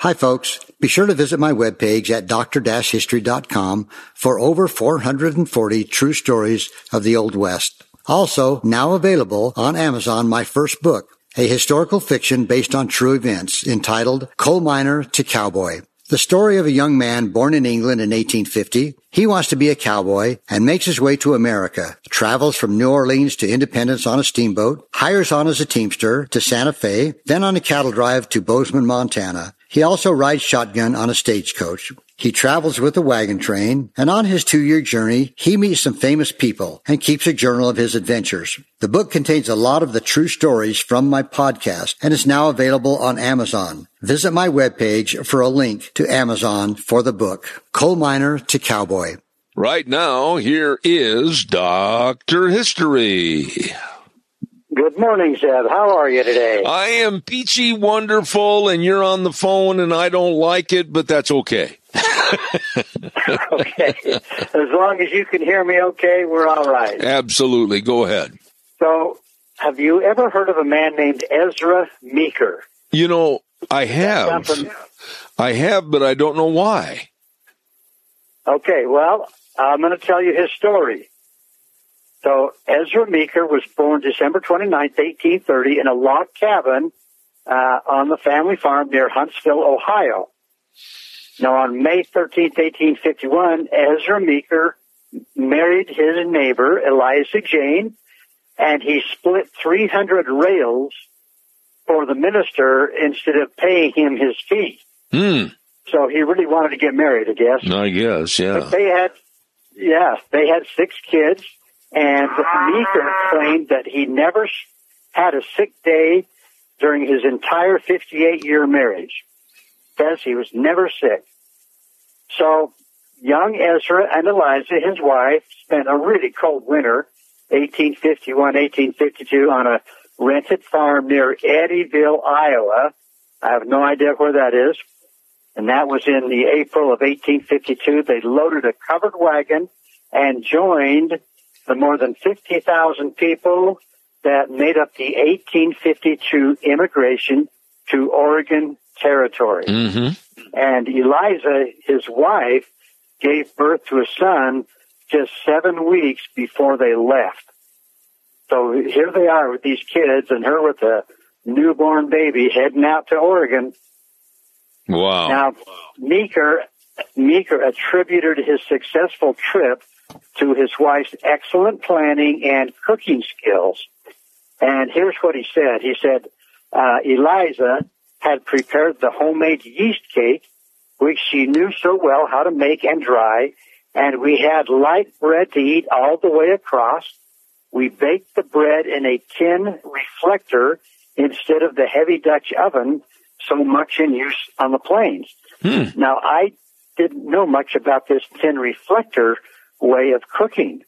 Hi folks, be sure to visit my webpage at dr-history.com for over 440 true stories of the Old West. Also, now available on Amazon, my first book, a historical fiction based on true events entitled Coal Miner to Cowboy. The story of a young man born in England in 1850. He wants to be a cowboy and makes his way to America, travels from New Orleans to Independence on a steamboat, hires on as a teamster to Santa Fe, then on a cattle drive to Bozeman, Montana. He also rides shotgun on a stagecoach. He travels with a wagon train, and on his two-year journey, he meets some famous people and keeps a journal of his adventures. The book contains a lot of the true stories from my podcast and is now available on Amazon. Visit my webpage for a link to Amazon for the book, Coal Miner to Cowboy. Right now, here is Dr. History. Good morning, Zeb. How are you today? I am peachy wonderful, and you're on the phone, and I don't like it, but that's okay. okay. As long as you can hear me okay, we're all right. Absolutely. Go ahead. So, have you ever heard of a man named Ezra Meeker? You know, I have. I have, but I don't know why. Okay, well, I'm going to tell you his story. So Ezra Meeker was born December 29th, 1830 in a log cabin uh, on the family farm near Huntsville, Ohio. Now on May 13th, 1851, Ezra Meeker married his neighbor, Eliza Jane, and he split 300 rails for the minister instead of paying him his fee. Hmm. So he really wanted to get married, I guess. I guess, yeah. But they had, yeah, they had six kids. And Meeker claimed that he never had a sick day during his entire 58 year marriage. Says he was never sick. So young Ezra and Eliza, his wife, spent a really cold winter, 1851, 1852 on a rented farm near Eddyville, Iowa. I have no idea where that is. And that was in the April of 1852. They loaded a covered wagon and joined the more than 50,000 people that made up the 1852 immigration to Oregon Territory. Mm-hmm. And Eliza, his wife, gave birth to a son just seven weeks before they left. So here they are with these kids and her with a newborn baby heading out to Oregon. Wow. Now, Meeker, Meeker attributed his successful trip to his wife's excellent planning and cooking skills. And here's what he said. He said, uh, Eliza had prepared the homemade yeast cake, which she knew so well how to make and dry, and we had light bread to eat all the way across. We baked the bread in a tin reflector instead of the heavy Dutch oven so much in use on the plains. Hmm. Now, I didn't know much about this tin reflector way of cooking.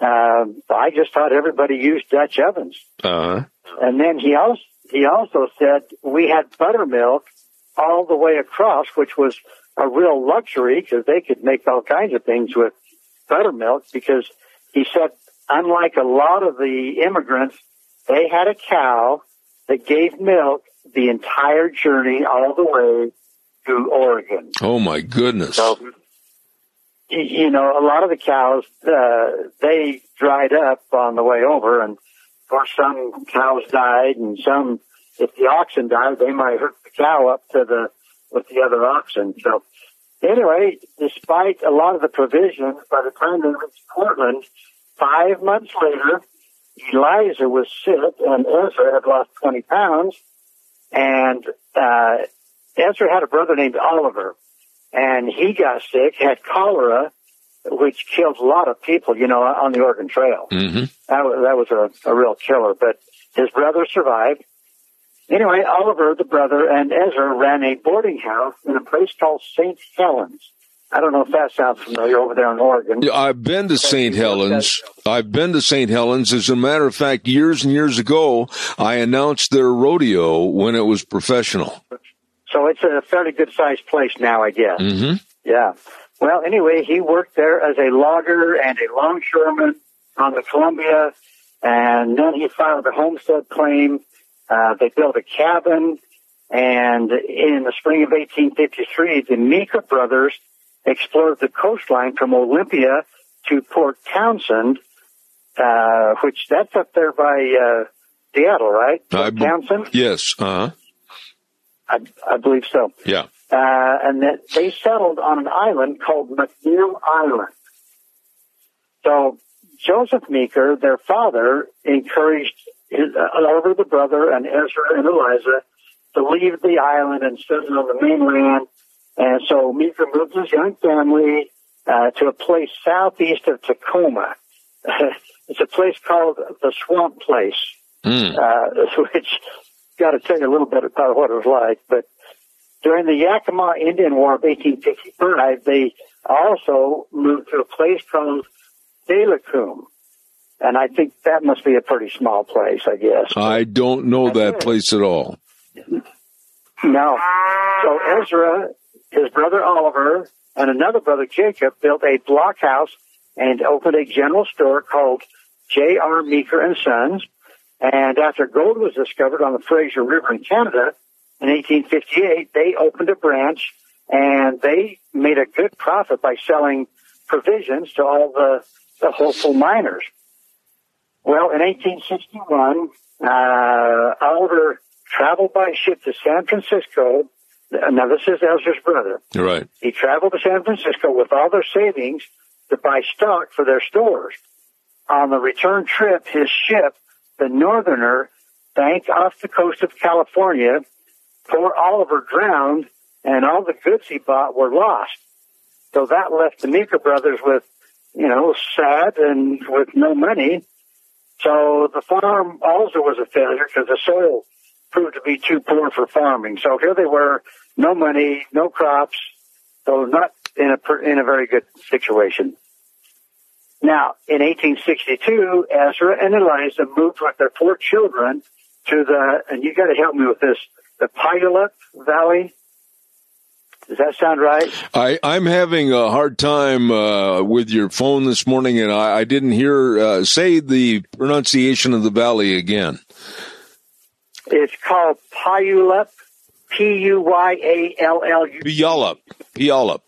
Uh, I just thought everybody used Dutch ovens. Uh-huh. And then he also he also said we had buttermilk all the way across, which was a real luxury because they could make all kinds of things with buttermilk. Because he said, unlike a lot of the immigrants, they had a cow that gave milk the entire journey all the way to Oregon. Oh my goodness. So you know, a lot of the cows, uh, they dried up on the way over and of course some cows died and some, if the oxen died, they might hurt the cow up to the, with the other oxen. So anyway, despite a lot of the provisions, by the time they reached Portland, five months later, Eliza was sick and Ezra had lost 20 pounds and, uh, Ezra had a brother named Oliver and he got sick, had cholera, which killed a lot of people, you know, on the Oregon Trail. Mm-hmm. That was, that was a, a real killer, but his brother survived. Anyway, Oliver, the brother, and Ezra ran a boarding house in a place called St. Helens. I don't know if that sounds familiar over there in Oregon. Yeah, I've been to St. Helens. I've been to St. Helens. As a matter of fact, years and years ago, I announced their rodeo when it was professional. So it's a fairly good sized place now, I guess. Mm-hmm. Yeah. Well, anyway, he worked there as a logger and a longshoreman on the Columbia, and then he filed a homestead claim. Uh, they built a cabin, And in the spring of 1853, the Meeker brothers explored the coastline from Olympia to Port Townsend, uh, which that's up there by uh, Seattle, right? I Townsend? Yes. Uh huh. I, I believe so. Yeah. Uh, and that they settled on an island called McNeil Island. So Joseph Meeker, their father, encouraged his, uh, Oliver the brother and Ezra and Eliza to leave the island and settle on the mainland. And so Meeker moved his young family uh, to a place southeast of Tacoma. it's a place called the Swamp Place, Mm. uh, which got to tell you a little bit about what it was like. But during the Yakima Indian War of 1855, they also moved to a place called Steilacoom. And I think that must be a pretty small place, I guess. I don't know That's that it. place at all. No. So Ezra, his brother Oliver, and another brother Jacob built a blockhouse and opened a general store called J.R. Meeker and Sons. And after gold was discovered on the Fraser River in Canada in 1858, they opened a branch and they made a good profit by selling provisions to all the, the hopeful miners. Well, in 1861, uh, Oliver traveled by ship to San Francisco. Now, this is Ezra's brother. Right. He traveled to San Francisco with all their savings to buy stock for their stores. On the return trip, his ship, the Northerner, sank off the coast of California. Poor Oliver drowned, and all the goods he bought were lost. So that left the Meeker brothers with, you know, sad and with no money. So the farm also was a failure because the soil proved to be too poor for farming. So here they were, no money, no crops, so not in a in a very good situation. Now, in 1862, Ezra and Eliza moved with their four children to the, and you got to help me with this, the Puyallup Valley. Does that sound right? I, I'm having a hard time uh, with your phone this morning, and I, I didn't hear uh, say the pronunciation of the valley again. It's called Puyallup, P-U-Y-A-L-L-U, Puyallup. Puyallup.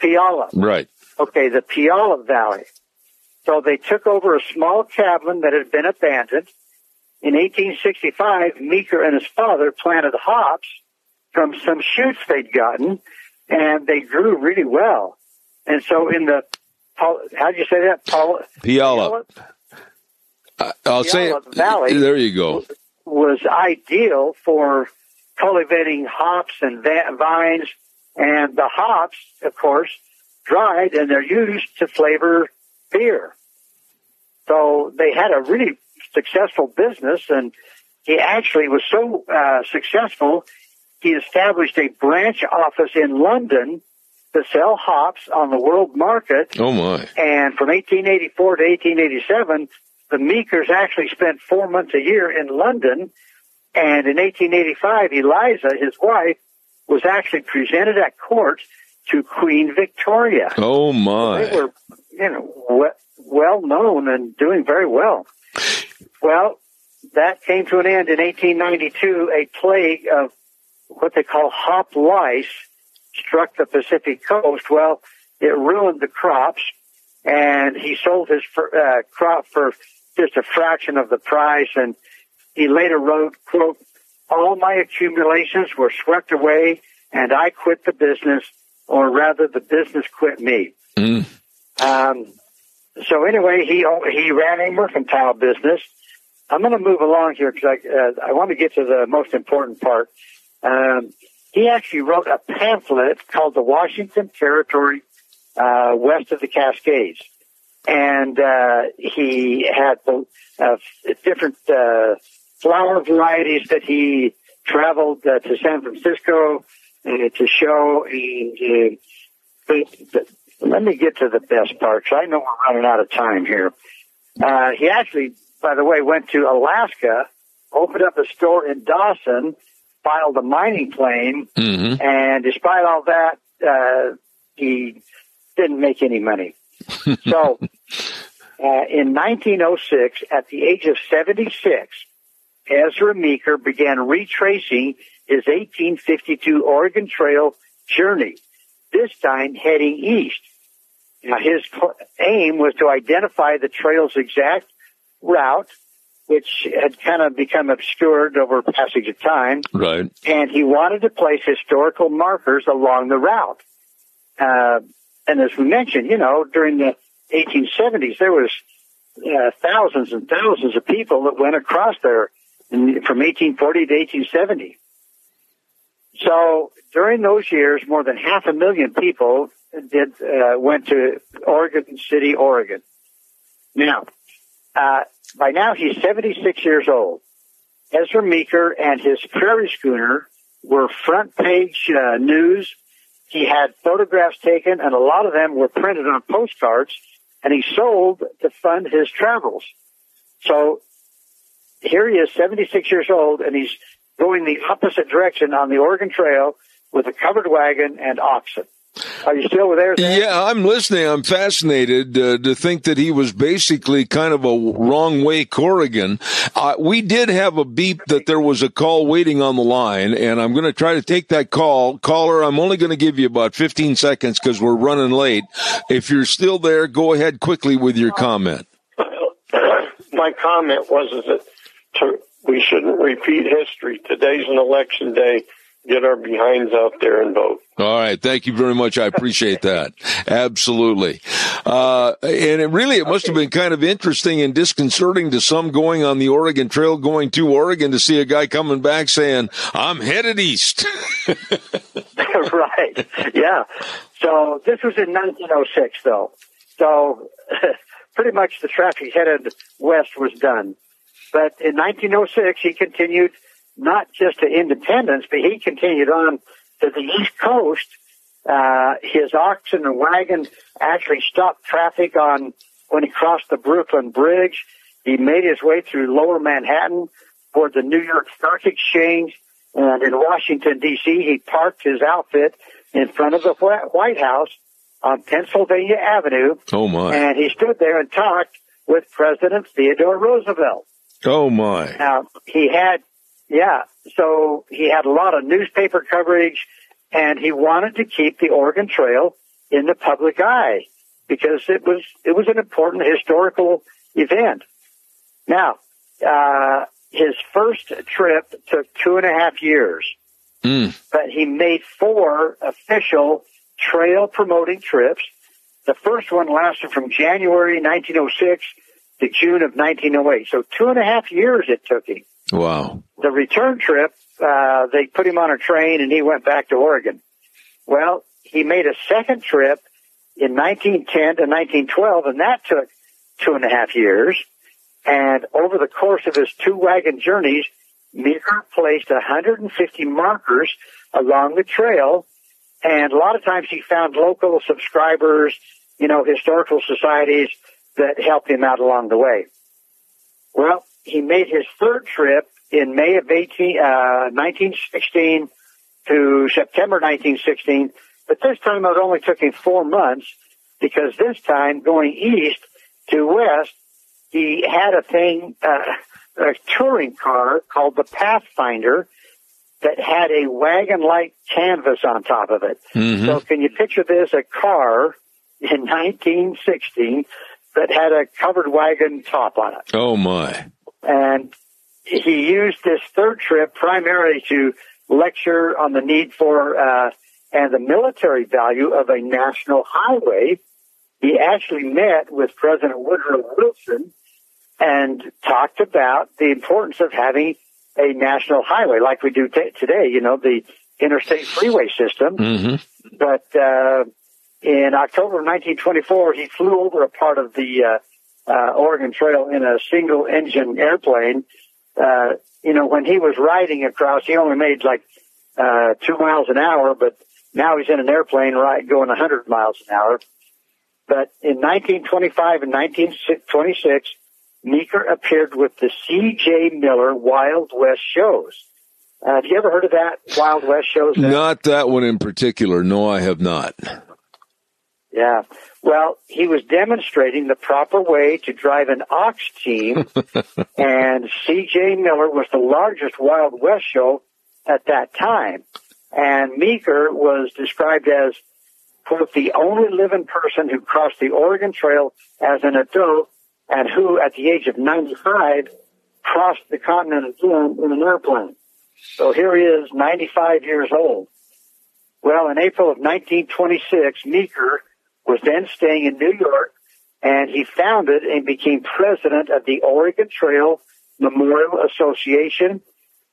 Puyallup. Right. Okay, the Puyallup Valley. So they took over a small cabin that had been abandoned. In 1865, Meeker and his father planted hops from some shoots they'd gotten, and they grew really well. And so in the, how'd you say that? Paul, Puyallup. I- I'll say it. Valley. There you go. was ideal for cultivating hops and vines, and the hops, of course, dried and they're used to flavor beer. So they had a really successful business, and he actually was so uh, successful, he established a branch office in London to sell hops on the world market. Oh my. And from 1884 to 1887, the Meekers actually spent four months a year in London. And in 1885, Eliza, his wife, was actually presented at court to Queen Victoria. Oh my! They were, you know, we- well known and doing very well. Well, that came to an end in 1892. A plague of what they call hop lice struck the Pacific coast. Well, it ruined the crops, and he sold his uh, crop for just a fraction of the price. And he later wrote, "quote All my accumulations were swept away, and I quit the business, or rather, the business quit me." Mm. Um, so anyway, he he ran a mercantile business. I'm going to move along here because I uh, I want to get to the most important part. Um, he actually wrote a pamphlet called "The Washington Territory uh, West of the Cascades," and uh, he had the uh, different uh, flower varieties that he traveled uh, to San Francisco to show. And, but let me get to the best part, I know we're running out of time here. Uh, he actually, by the way, went to Alaska, opened up a store in Dawson, filed a mining claim, hmm and despite all that, uh, he didn't make any money. so, uh, in 1906, at the age of 76, Ezra Meeker began retracing his 1852 Oregon Trail journey, this time heading east. Now, his aim was to identify the trail's exact route, which had kind of become obscured over passage of time. Right. And he wanted to place historical markers along the route. Uh, and as we mentioned, you know, during the 1870s, there was uh, thousands and thousands of people that went across there in, from 1840 to 1870. So during those years, more than half a million people did uh, went to Oregon City, Oregon. Now, uh, by now he's 76 years old. Ezra Meeker and his prairie schooner were front page uh, news. He had photographs taken, and a lot of them were printed on postcards, and he sold to fund his travels. So here he is, 76 years old, and he's going the opposite direction on the Oregon Trail with a covered wagon and oxen. Are you still there? Dan? Yeah, I'm listening. I'm fascinated uh, to think that he was basically kind of a wrong way Corrigan. Uh, we did have a beep that there was a call waiting on the line, and I'm going to try to take that call. Caller, I'm only going to give you about 15 seconds because we're running late. If you're still there, go ahead quickly with your comment. My comment was that to, we shouldn't repeat history. Today's an election day get our behinds out there and vote. All right. Thank you very much. I appreciate that. Absolutely. Uh, and it really, it must have been kind of interesting and disconcerting to some going on the Oregon Trail, going to Oregon to see a guy coming back saying, I'm headed east. right. Yeah. So this was in 1906 though. So pretty much the traffic headed west was done. But in 1906, he continued not just to Independence, but he continued on to the East Coast. Uh, his oxen and wagon actually stopped traffic on when he crossed the Brooklyn Bridge. He made his way through lower Manhattan toward the New York Stock Exchange. And in Washington, D.C., he parked his outfit in front of the White House on Pennsylvania Avenue. Oh, my. And he stood there and talked with President Theodore Roosevelt. Oh, my. Now, he had yeah. So he had a lot of newspaper coverage and he wanted to keep the Oregon Trail in the public eye because it was, it was an important historical event. Now, uh, his first trip took two and a half years, mm. but he made four official trail promoting trips. The first one lasted from January 1906 to June of 1908. So two and a half years it took him. Wow. The return trip, uh, they put him on a train and he went back to Oregon. Well, he made a second trip in 1910 to 1912 and that took two and a half years. And over the course of his two wagon journeys, Meeker placed 150 markers along the trail. And a lot of times he found local subscribers, you know, historical societies that helped him out along the way. Well, he made his third trip in May of 18, uh, 1916 to September 1916, but this time it only took him four months because this time going east to west, he had a thing, uh, a touring car called the Pathfinder that had a wagon-like canvas on top of it. Mm-hmm. So can you picture this? A car in 1916 that had a covered wagon top on it. Oh my. And he used this third trip primarily to lecture on the need for uh, and the military value of a national highway. He actually met with President Woodrow Wilson and talked about the importance of having a national highway like we do t- today, you know, the interstate freeway system. Mm-hmm. But uh, in October of 1924, he flew over a part of the uh, uh, Oregon Trail in a single engine airplane. Uh, you know, when he was riding across, he only made like, uh, two miles an hour, but now he's in an airplane right going 100 miles an hour. But in 1925 and 1926, Meeker appeared with the C.J. Miller Wild West shows. Uh, have you ever heard of that Wild West shows? Not that one in particular. No, I have not. Yeah. Well, he was demonstrating the proper way to drive an ox team, and C.J. Miller was the largest Wild West show at that time. And Meeker was described as, quote, the only living person who crossed the Oregon Trail as an adult and who, at the age of 95, crossed the continent again in an airplane. So here he is, 95 years old. Well, in April of 1926, Meeker was then staying in New York and he founded and became president of the Oregon Trail Memorial Association.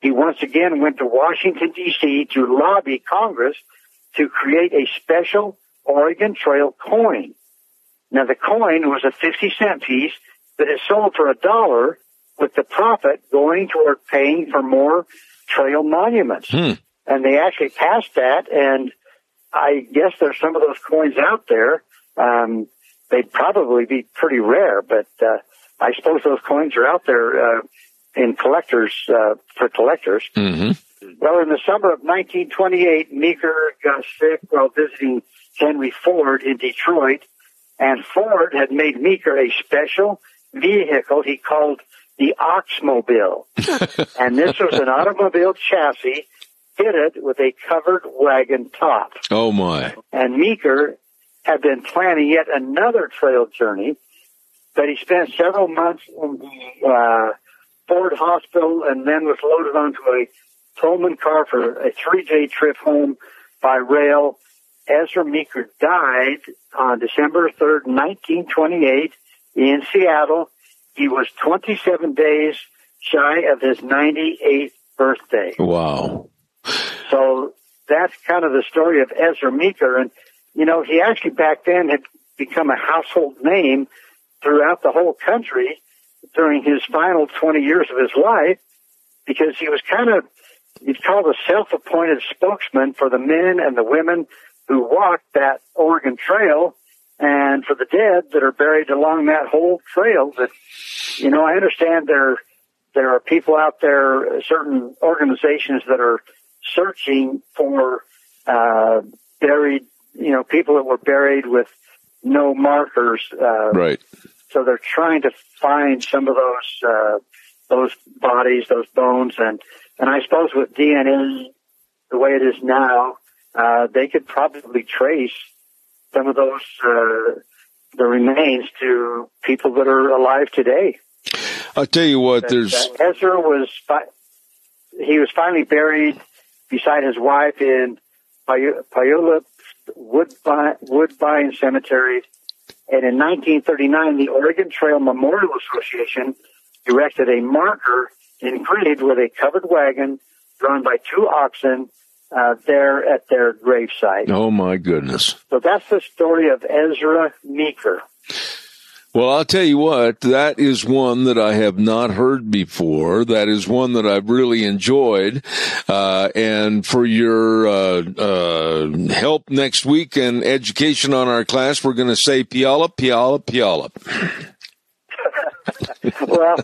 He once again went to Washington DC to lobby Congress to create a special Oregon Trail coin. Now the coin was a 50 cent piece that is sold for a dollar with the profit going toward paying for more trail monuments. Hmm. And they actually passed that and I guess there's some of those coins out there. Um, they'd probably be pretty rare, but, uh, I suppose those coins are out there, uh, in collectors, uh, for collectors. hmm Well, in the summer of 1928, Meeker got sick while visiting Henry Ford in Detroit, and Ford had made Meeker a special vehicle he called the Oxmobile. and this was an automobile chassis fitted with a covered wagon top. Oh my. And Meeker had been planning yet another trail journey, but he spent several months in the uh, Ford Hospital and then was loaded onto a Pullman car for a three-day trip home by rail. Ezra Meeker died on December 3rd, 1928 in Seattle. He was 27 days shy of his 98th birthday. Wow. So that's kind of the story of Ezra Meeker. And, you know, he actually back then had become a household name throughout the whole country during his final 20 years of his life because he was kind of, he's called a self-appointed spokesman for the men and the women who walked that Oregon Trail and for the dead that are buried along that whole trail that, you know, I understand there, there are people out there, certain organizations that are searching for, uh, buried, you know, people that were buried with no markers, uh, Right. so they're trying to find some of those uh, those bodies, those bones, and and I suppose with DNA the way it is now, uh, they could probably trace some of those uh, the remains to people that are alive today. I'll tell you what, That- there's, that Ezra was fi- he was finally buried beside his wife in Puyallup Woodbine, Woodbine Cemetery. And in 1939, the Oregon Trail Memorial Association erected a marker engraved with a covered wagon drawn by two oxen uh, there at their gravesite. oh my goodness. So that's the story of Ezra Meeker. Well, I'll tell you what, that is one that I have not heard before. That is one that I've really enjoyed. Uh, and for your, uh, uh, help next week and education on our class, we're going to say Puyallup, Puyallup, Puyallup. well,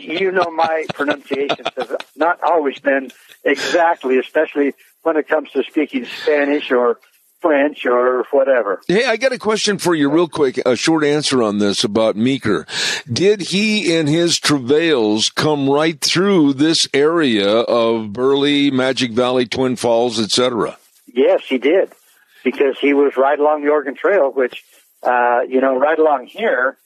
you know my pronunciations have not always been exactly, especially when it comes to speaking Spanish or French or whatever. Hey, I got a question for you real quick, a short answer on this about Meeker. Did he in his travails come right through this area of Burley, Magic Valley, Twin Falls, etc.? Yes, he did, because he was right along the Oregon Trail, which, uh, you know, right along here,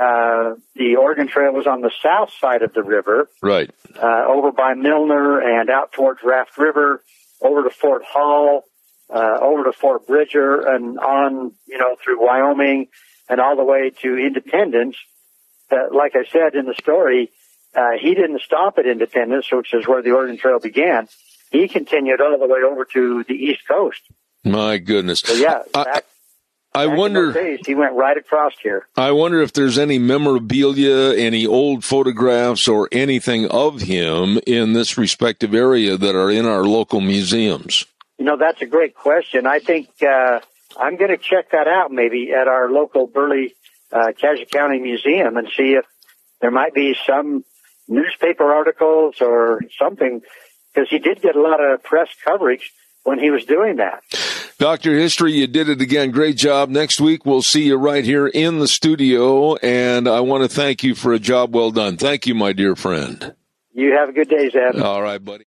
uh, the Oregon Trail was on the south side of the river, Right. uh, over by Milner and out towards Raft River, over to Fort Hall, uh, over to Fort Bridger and on, you know, through Wyoming and all the way to Independence. Uh, like I said in the story, uh, he didn't stop at Independence, which is where the Oregon Trail began. He continued all the way over to the East Coast. My goodness. So yeah, I, back, I back in wonder. days, he went right across here. I wonder if there's any memorabilia, any old photographs, or anything of him in this respective area that are in our local museums. You know, that's a great question. I think uh, I'm going to check that out maybe at our local Burley uh, Cassia County Museum and see if there might be some newspaper articles or something because he did get a lot of press coverage when he was doing that. Dr. History, you did it again. Great job. Next week, we'll see you right here in the studio. And I want to thank you for a job well done. Thank you, my dear friend. You have a good day, Zeb. All right, buddy.